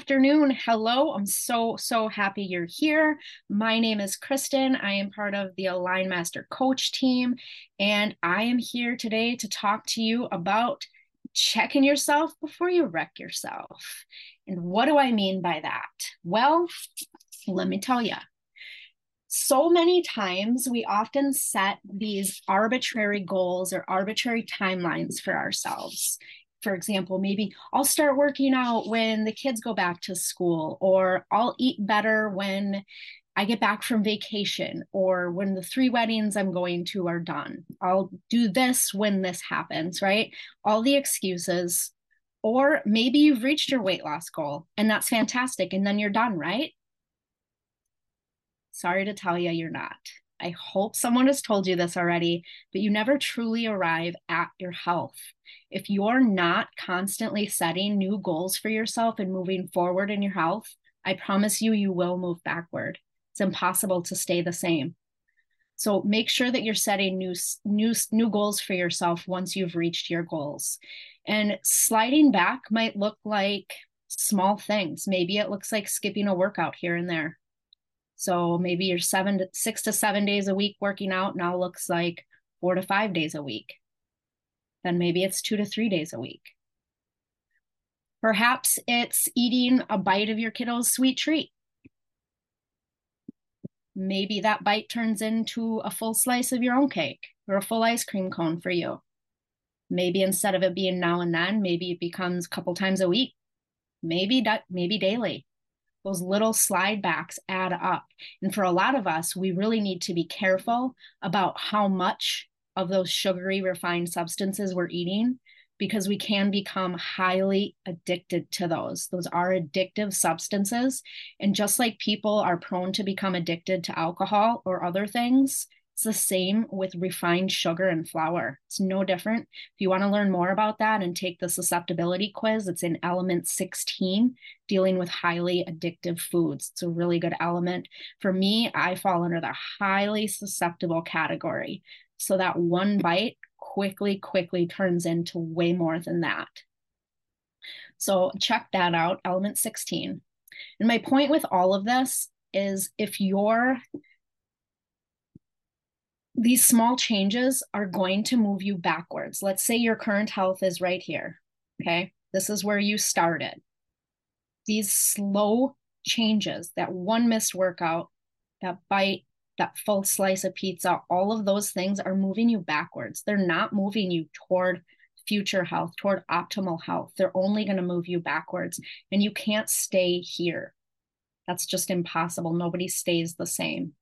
afternoon. Hello. I'm so, so happy you're here. My name is Kristen. I am part of the Align Master Coach team, and I am here today to talk to you about checking yourself before you wreck yourself. And what do I mean by that? Well, let me tell you. So many times we often set these arbitrary goals or arbitrary timelines for ourselves for example, maybe I'll start working out when the kids go back to school, or I'll eat better when I get back from vacation, or when the three weddings I'm going to are done. I'll do this when this happens, right? All the excuses. Or maybe you've reached your weight loss goal and that's fantastic. And then you're done, right? Sorry to tell you, you're not. I hope someone has told you this already, but you never truly arrive at your health. If you're not constantly setting new goals for yourself and moving forward in your health, I promise you, you will move backward. It's impossible to stay the same. So make sure that you're setting new, new, new goals for yourself once you've reached your goals. And sliding back might look like small things. Maybe it looks like skipping a workout here and there. So maybe you're seven to six to seven days a week working out now looks like four to five days a week. Then maybe it's two to three days a week. Perhaps it's eating a bite of your kiddo's sweet treat. Maybe that bite turns into a full slice of your own cake or a full ice cream cone for you. Maybe instead of it being now and then, maybe it becomes a couple times a week. Maybe maybe daily those little slide backs add up. And for a lot of us, we really need to be careful about how much of those sugary refined substances we're eating because we can become highly addicted to those. Those are addictive substances. And just like people are prone to become addicted to alcohol or other things, it's the same with refined sugar and flour. It's no different. If you want to learn more about that and take the susceptibility quiz, it's in element 16, dealing with highly addictive foods. It's a really good element. For me, I fall under the highly susceptible category. So that one bite quickly, quickly turns into way more than that. So check that out, element 16. And my point with all of this is if you're these small changes are going to move you backwards. Let's say your current health is right here. Okay. This is where you started. These slow changes, that one missed workout, that bite, that full slice of pizza, all of those things are moving you backwards. They're not moving you toward future health, toward optimal health. They're only going to move you backwards. And you can't stay here. That's just impossible. Nobody stays the same.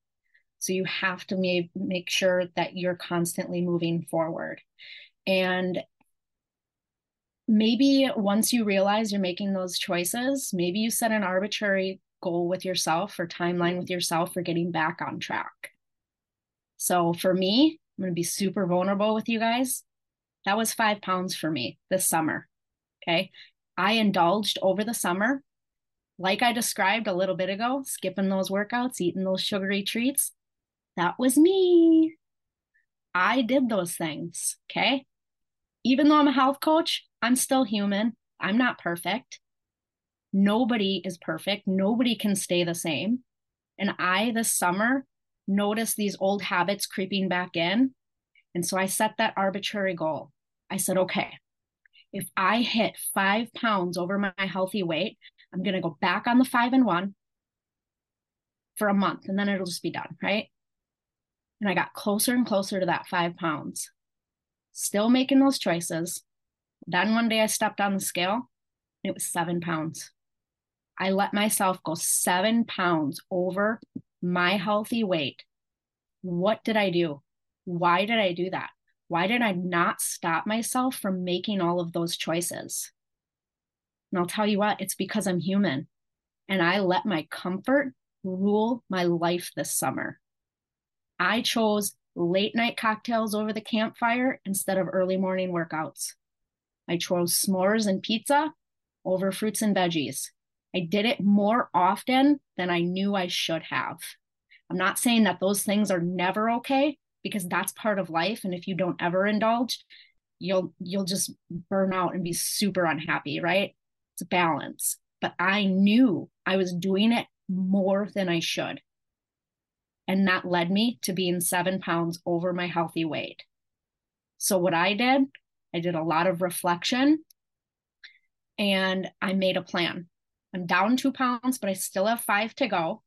So you have to make, make sure that you're constantly moving forward. And maybe once you realize you're making those choices, maybe you set an arbitrary goal with yourself or timeline with yourself for getting back on track. So for me, I'm going to be super vulnerable with you guys. That was five pounds for me this summer. Okay. I indulged over the summer, like I described a little bit ago, skipping those workouts, eating those sugary treats. That was me. I did those things. Okay. Even though I'm a health coach, I'm still human. I'm not perfect. Nobody is perfect. Nobody can stay the same. And I, this summer, noticed these old habits creeping back in. And so I set that arbitrary goal. I said, okay, if I hit five pounds over my healthy weight, I'm going to go back on the five and one for a month and then it'll just be done. Right. And I got closer and closer to that five pounds, still making those choices. Then one day I stepped on the scale, it was seven pounds. I let myself go seven pounds over my healthy weight. What did I do? Why did I do that? Why did I not stop myself from making all of those choices? And I'll tell you what, it's because I'm human and I let my comfort rule my life this summer. I chose late night cocktails over the campfire instead of early morning workouts. I chose s'mores and pizza over fruits and veggies. I did it more often than I knew I should have. I'm not saying that those things are never okay because that's part of life and if you don't ever indulge, you'll you'll just burn out and be super unhappy, right? It's a balance. but I knew I was doing it more than I should. And that led me to being seven pounds over my healthy weight. So, what I did, I did a lot of reflection and I made a plan. I'm down two pounds, but I still have five to go.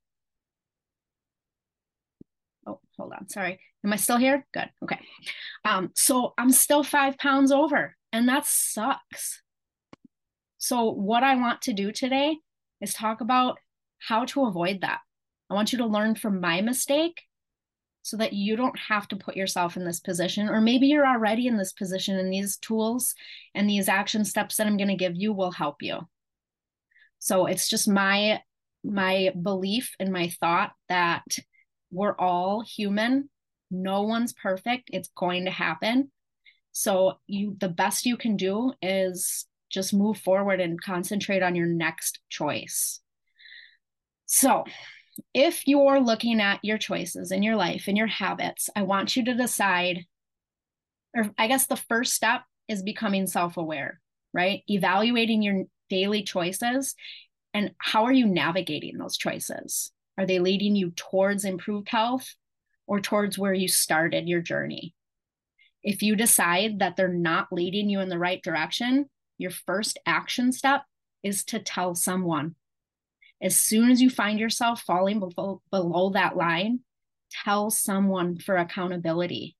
Oh, hold on. Sorry. Am I still here? Good. Okay. Um, so I'm still five pounds over, and that sucks. So, what I want to do today is talk about how to avoid that. I want you to learn from my mistake so that you don't have to put yourself in this position. Or maybe you're already in this position, and these tools and these action steps that I'm going to give you will help you. So, it's just my my belief and my thought that we're all human. No one's perfect. It's going to happen. So you the best you can do is just move forward and concentrate on your next choice. So, if you're looking at your choices in your life and your habits, I want you to decide or I guess the first step is becoming self-aware, right? Evaluating your daily choices and how are you navigating those choices? Are they leading you towards improved health or towards where you started your journey? If you decide that they're not leading you in the right direction, your first action step is to tell someone. As soon as you find yourself falling below, below that line, tell someone for accountability.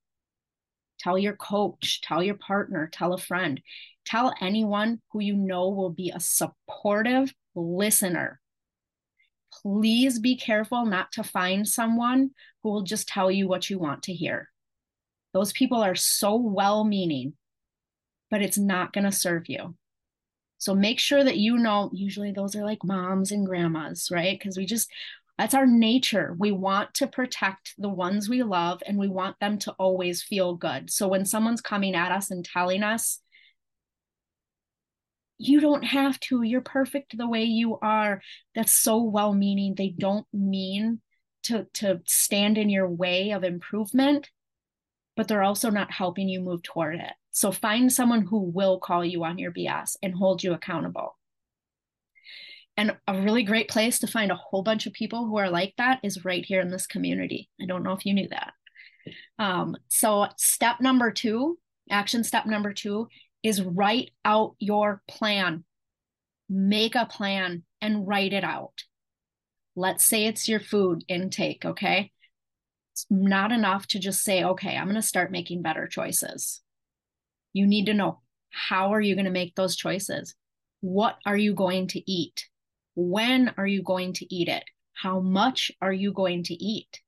Tell your coach, tell your partner, tell a friend, tell anyone who you know will be a supportive listener please be careful not to find someone who will just tell you what you want to hear. Those people are so well meaning, but it's not going to serve you. So make sure that you know, usually those are like moms and grandmas, right? Because we just, that's our nature. We want to protect the ones we love and we want them to always feel good. So when someone's coming at us and telling us, you don't have to you're perfect the way you are that's so well meaning they don't mean to to stand in your way of improvement but they're also not helping you move toward it so find someone who will call you on your bs and hold you accountable and a really great place to find a whole bunch of people who are like that is right here in this community i don't know if you knew that um, so step number two action step number two is write out your plan. Make a plan and write it out. Let's say it's your food intake, okay? It's not enough to just say, okay, I'm going to start making better choices. You need to know how are you going to make those choices? What are you going to eat? When are you going to eat it? How much are you going to eat?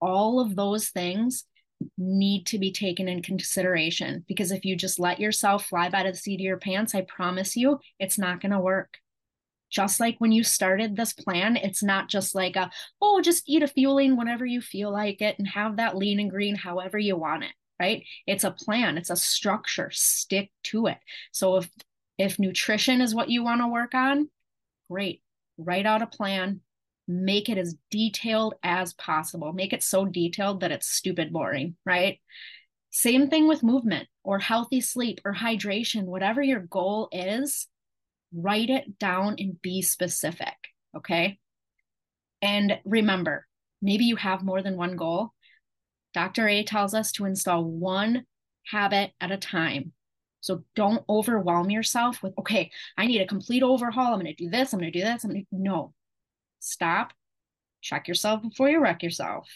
All of those things need to be taken in consideration because if you just let yourself fly by the seat of your pants, I promise you, it's not going to work. Just like when you started this plan, it's not just like a, oh, just eat a fueling whenever you feel like it and have that lean and green however you want it, right? It's a plan, it's a structure, stick to it. So if if nutrition is what you want to work on, great. Write out a plan, make it as detailed as possible. Make it so detailed that it's stupid boring, right? Same thing with movement or healthy sleep or hydration, whatever your goal is, write it down and be specific. Okay. And remember, maybe you have more than one goal. Dr. A tells us to install one habit at a time. So don't overwhelm yourself with, okay, I need a complete overhaul. I'm going to do this. I'm going to do this. I'm going to, no, stop, check yourself before you wreck yourself.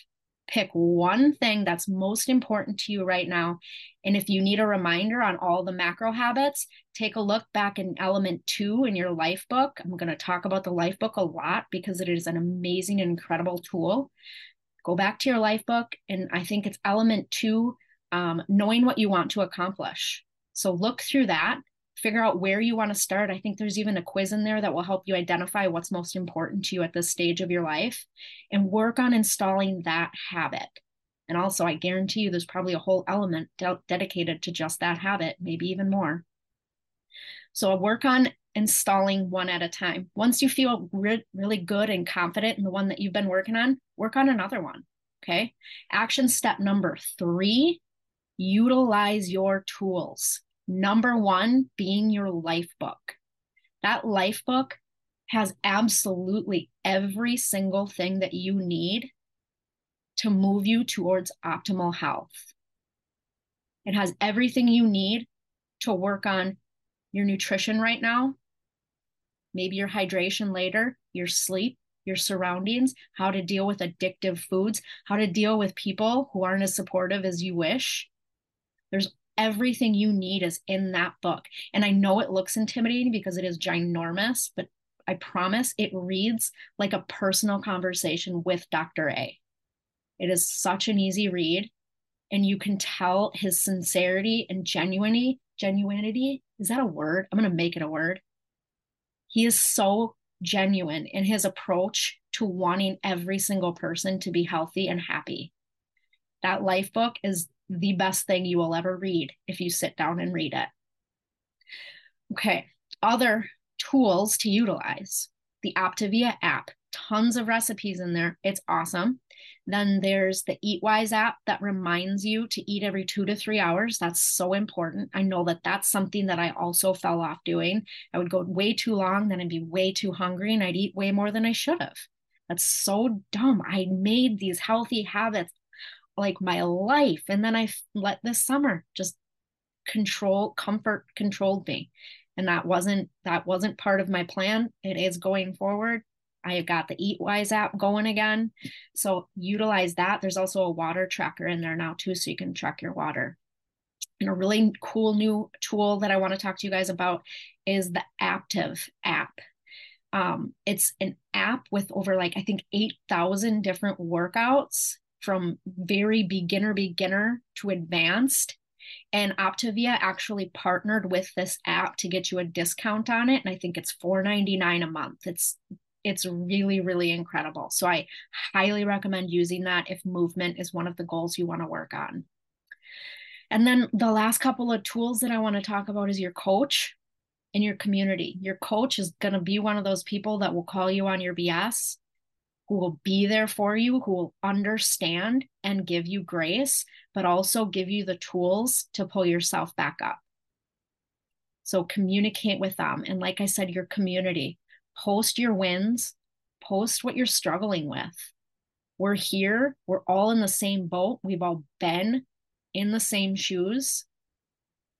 Pick one thing that's most important to you right now. And if you need a reminder on all the macro habits, take a look back in element two in your life book. I'm going to talk about the life book a lot because it is an amazing incredible tool. Go back to your life book, and I think it's element two um, knowing what you want to accomplish. So look through that figure out where you want to start. I think there's even a quiz in there that will help you identify what's most important to you at this stage of your life and work on installing that habit. And also, I guarantee you there's probably a whole element de- dedicated to just that habit, maybe even more. So, work on installing one at a time. Once you feel re- really good and confident in the one that you've been working on, work on another one. Okay. Action step number three utilize your tools. Number one being your life book. That life book has absolutely every single thing that you need to move you towards optimal health. It has everything you need to work on your nutrition right now, maybe your hydration later, your sleep, your surroundings, how to deal with addictive foods, how to deal with people who aren't as supportive as you wish. There's everything you need is in that book. And I know it looks intimidating because it is ginormous, but I promise it reads like a personal conversation with Dr. A. It is such an easy read, and you can tell his sincerity and genuinity. Genuinity is that a word? I'm going to make it a word. He is so genuine in his approach to wanting every single person to be healthy and happy. That life book is the best thing you will ever read if you sit down and read it. Okay, other tools to utilize the Optavia app, tons of recipes in there. It's awesome. Then there's the EatWise app that reminds you to eat every two to three hours. That's so important. I know that that's something that I also fell off doing. I would go way too long, then I'd be way too hungry, and I'd eat way more than I should have. That's so dumb. I made these healthy habits like my life. And then I let this summer just control, comfort controlled me. And that wasn't that wasn't part of my plan. It is going forward. I have got the EatWise app going again. So utilize that. There's also a water tracker in there now too, so you can track your water. And a really cool new tool that I want to talk to you guys about is the Aaptiv app. Um, it's an app with over like I think 8,000 different workouts from very beginner beginner to advanced and Optavia actually partnered with this app to get you a discount on it and I think it's 4.99 a month. It's it's really really incredible. So I highly recommend using that if movement is one of the goals you want to work on. And then the last couple of tools that I want to talk about is your coach and your community. Your coach is going to be one of those people that will call you on your BS who will be there for you, who will understand and give you grace, but also give you the tools to pull yourself back up. So communicate with them. And like I said, your community, post your wins, post what you're struggling with. We're here, we're all in the same boat. We've all been in the same shoes.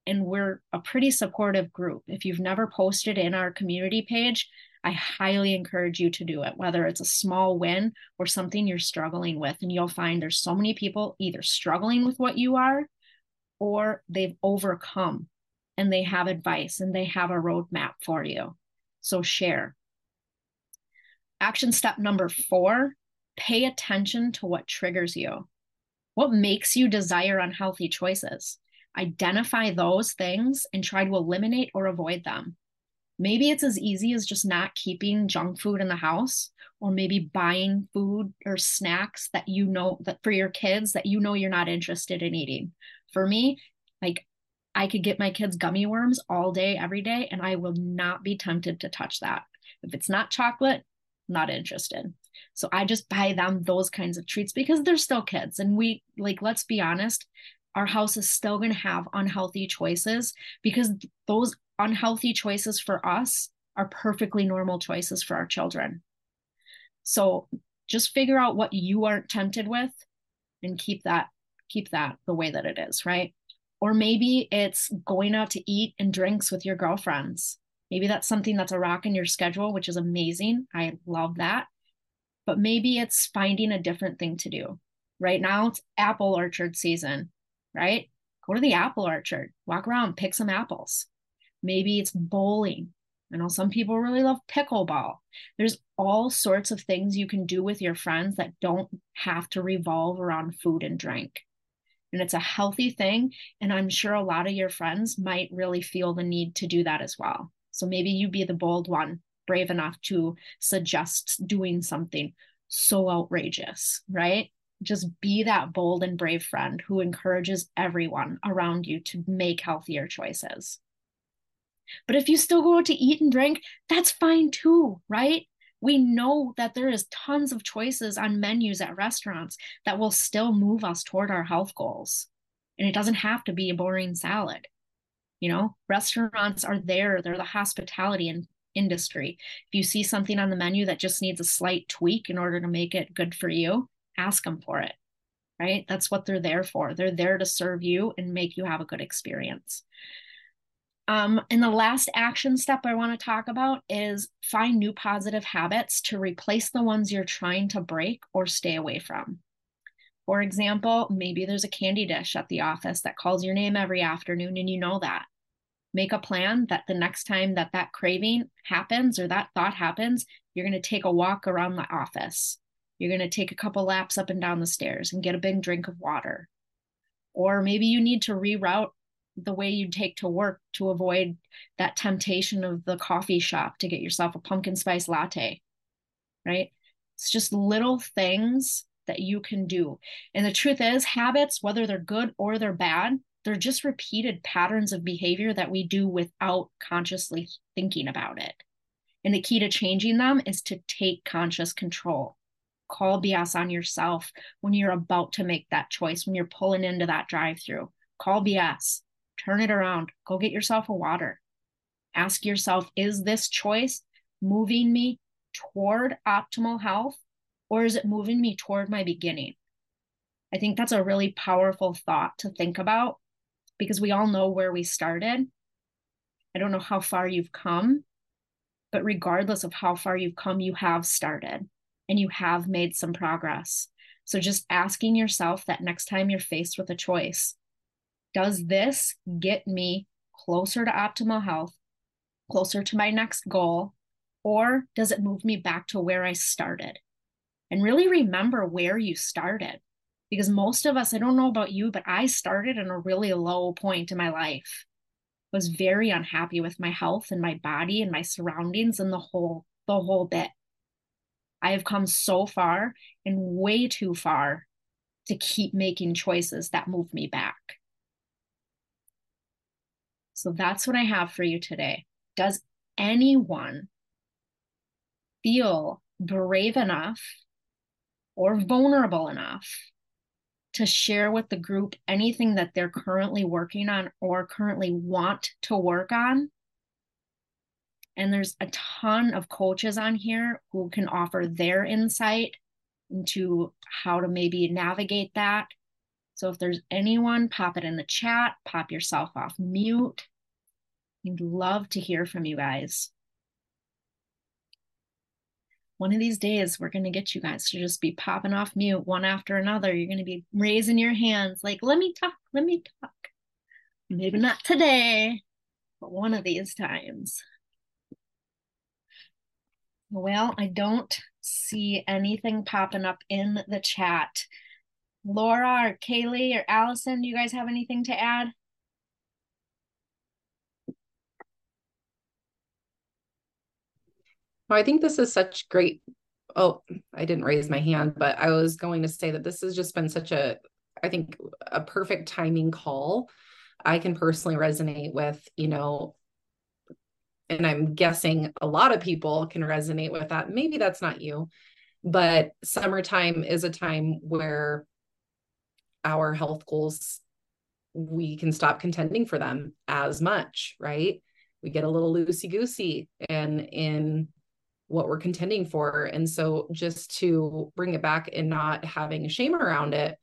And we're a pretty supportive group. If you've never posted in our community page, I highly encourage you to do it, whether it's a small win or something you're struggling with. And you'll find there's so many people either struggling with what you are or they've overcome and they have advice and they have a roadmap for you. So share. Action step number four pay attention to what triggers you. What makes you desire unhealthy choices? Identify those things and try to eliminate or avoid them. Maybe it's as easy as just not keeping junk food in the house or maybe buying food or snacks that you know that for your kids that you know you're not interested in eating. For me, like I could get my kids gummy worms all day every day and I will not be tempted to touch that. If it's not chocolate, not interested. So I just buy them those kinds of treats because they're still kids and we like let's be honest, our house is still going to have unhealthy choices because those unhealthy choices for us are perfectly normal choices for our children. So just figure out what you aren't tempted with and keep that keep that the way that it is, right? Or maybe it's going out to eat and drinks with your girlfriends. Maybe that's something that's a rock in your schedule, which is amazing. I love that. But maybe it's finding a different thing to do. Right now it's apple orchard season, right? Go to the apple orchard, walk around, pick some apples. Maybe it's bowling. I know some people really love pickleball. There's all sorts of things you can do with your friends that don't have to revolve around food and drink. And it's a healthy thing. And I'm sure a lot of your friends might really feel the need to do that as well. So maybe you be the bold one, brave enough to suggest doing something so outrageous, right? Just be that bold and brave friend who encourages everyone around you to make healthier choices. But if you still go out to eat and drink, that's fine too, right? We know that there is tons of choices on menus at restaurants that will still move us toward our health goals. And it doesn't have to be a boring salad. You know, restaurants are there, they're the hospitality and industry. If you see something on the menu that just needs a slight tweak in order to make it good for you, ask them for it, right? That's what they're there for. They're there to serve you and make you have a good experience. Um, and the last action step I want to talk about is find new positive habits to replace the ones you're trying to break or stay away from. For example, maybe there's a candy dish at the office that calls your name every afternoon and you know that. Make a plan that the next time that that craving happens or that thought happens, you're going to take a walk around the office. You're going to take a couple laps up and down the stairs and get a big drink of water. Or maybe you need to reroute the way you take to work to avoid that temptation of the coffee shop to get yourself a pumpkin spice latte, right? It's just little things that you can do. And the truth is, habits, whether they're good or they're bad, they're just repeated patterns of behavior that we do without consciously thinking about it. And the key to changing them is to take conscious control. Call BS on yourself when you're about to make that choice, when you're pulling into that drive through. Call BS turn it around. Go get yourself a water. Ask yourself is this choice moving me toward optimal health or is it moving me toward my beginning? I think that's a really powerful thought to think about because we all know where we started. I don't know how far you've come, but regardless of how far you've come, you have started and you have made some progress. So just asking yourself that next time you're faced with a choice, does this get me closer to optimal health, closer to my next goal, or does it move me back to where I started? And really remember where you started. Because most of us, I don't know about you, but I started in a really low point in my life. Was very unhappy with my health and my body and my surroundings and the whole the whole bit. I have come so far and way too far to keep making choices that move me back. So that's what I have for you today. Does anyone feel brave enough or vulnerable enough to share with the group anything that they're currently working on or currently want to work on? And there's a ton of coaches on here who can offer their insight into how to maybe navigate that so if there's anyone, pop it in the chat, pop yourself off mute. We'd love to hear from you guys. One of these days, we're going to get you guys to just be popping off mute one after another. You're going to be raising your hands like, let me talk, let me talk. Maybe not today, but one of these times. Well, I don't see anything popping up in the chat. Laura or Kaylee or Allison, do you guys have anything to add? Well, I think this is such great. Oh, I didn't raise my hand, but I was going to say that this has just been such a, I think, a perfect timing call. I can personally resonate with, you know, and I'm guessing a lot of people can resonate with that. Maybe that's not you, but summertime is a time where our health goals we can stop contending for them as much right we get a little loosey goosey and in what we're contending for and so just to bring it back and not having shame around it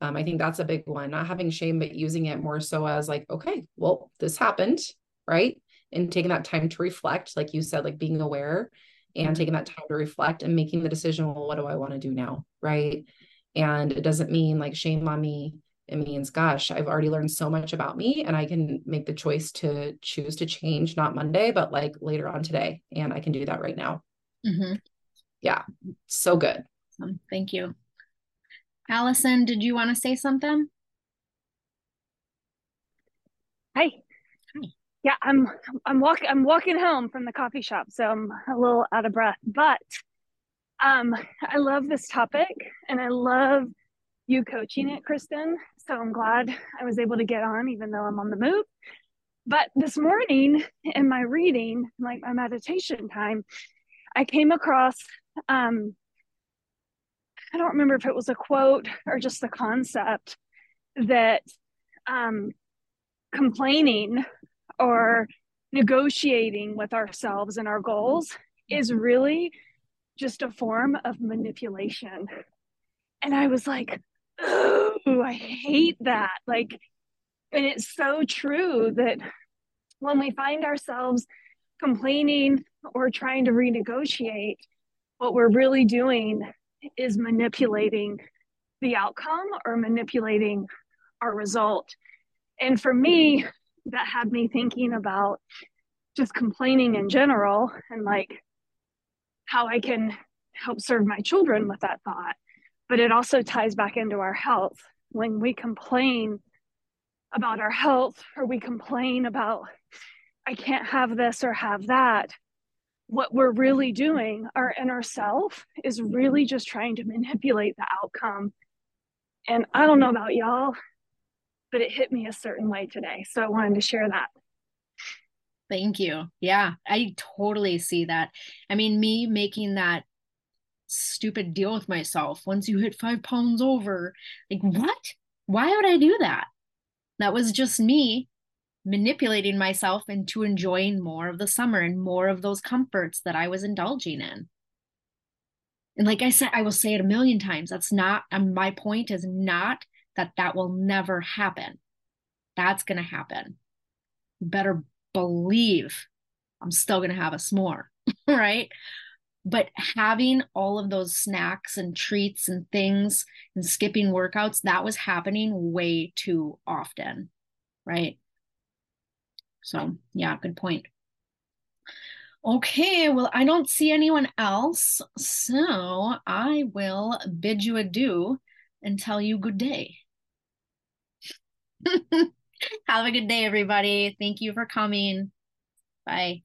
um, i think that's a big one not having shame but using it more so as like okay well this happened right and taking that time to reflect like you said like being aware and mm-hmm. taking that time to reflect and making the decision well what do i want to do now right and it doesn't mean like shame on me. It means, gosh, I've already learned so much about me and I can make the choice to choose to change, not Monday, but like later on today. And I can do that right now. Mm-hmm. Yeah. So good. Thank you. Allison, did you want to say something? Hi. Hi. Yeah, I'm I'm walking I'm walking home from the coffee shop, so I'm a little out of breath. But um, I love this topic and I love you coaching it, Kristen. So I'm glad I was able to get on, even though I'm on the move. But this morning in my reading, like my meditation time, I came across, um, I don't remember if it was a quote or just the concept that um, complaining or negotiating with ourselves and our goals is really just a form of manipulation. And I was like, oh, I hate that. Like, and it's so true that when we find ourselves complaining or trying to renegotiate, what we're really doing is manipulating the outcome or manipulating our result. And for me, that had me thinking about just complaining in general and like how I can help serve my children with that thought. But it also ties back into our health. When we complain about our health or we complain about, I can't have this or have that, what we're really doing, our inner self, is really just trying to manipulate the outcome. And I don't know about y'all, but it hit me a certain way today. So I wanted to share that. Thank you. Yeah, I totally see that. I mean, me making that stupid deal with myself once you hit five pounds over, like, what? Why would I do that? That was just me manipulating myself into enjoying more of the summer and more of those comforts that I was indulging in. And like I said, I will say it a million times. That's not, um, my point is not that that will never happen. That's going to happen. Better believe I'm still going to have a s'more, right? But having all of those snacks and treats and things and skipping workouts, that was happening way too often, right? So, yeah, good point. Okay, well, I don't see anyone else. So I will bid you adieu and tell you good day. Have a good day, everybody. Thank you for coming. Bye.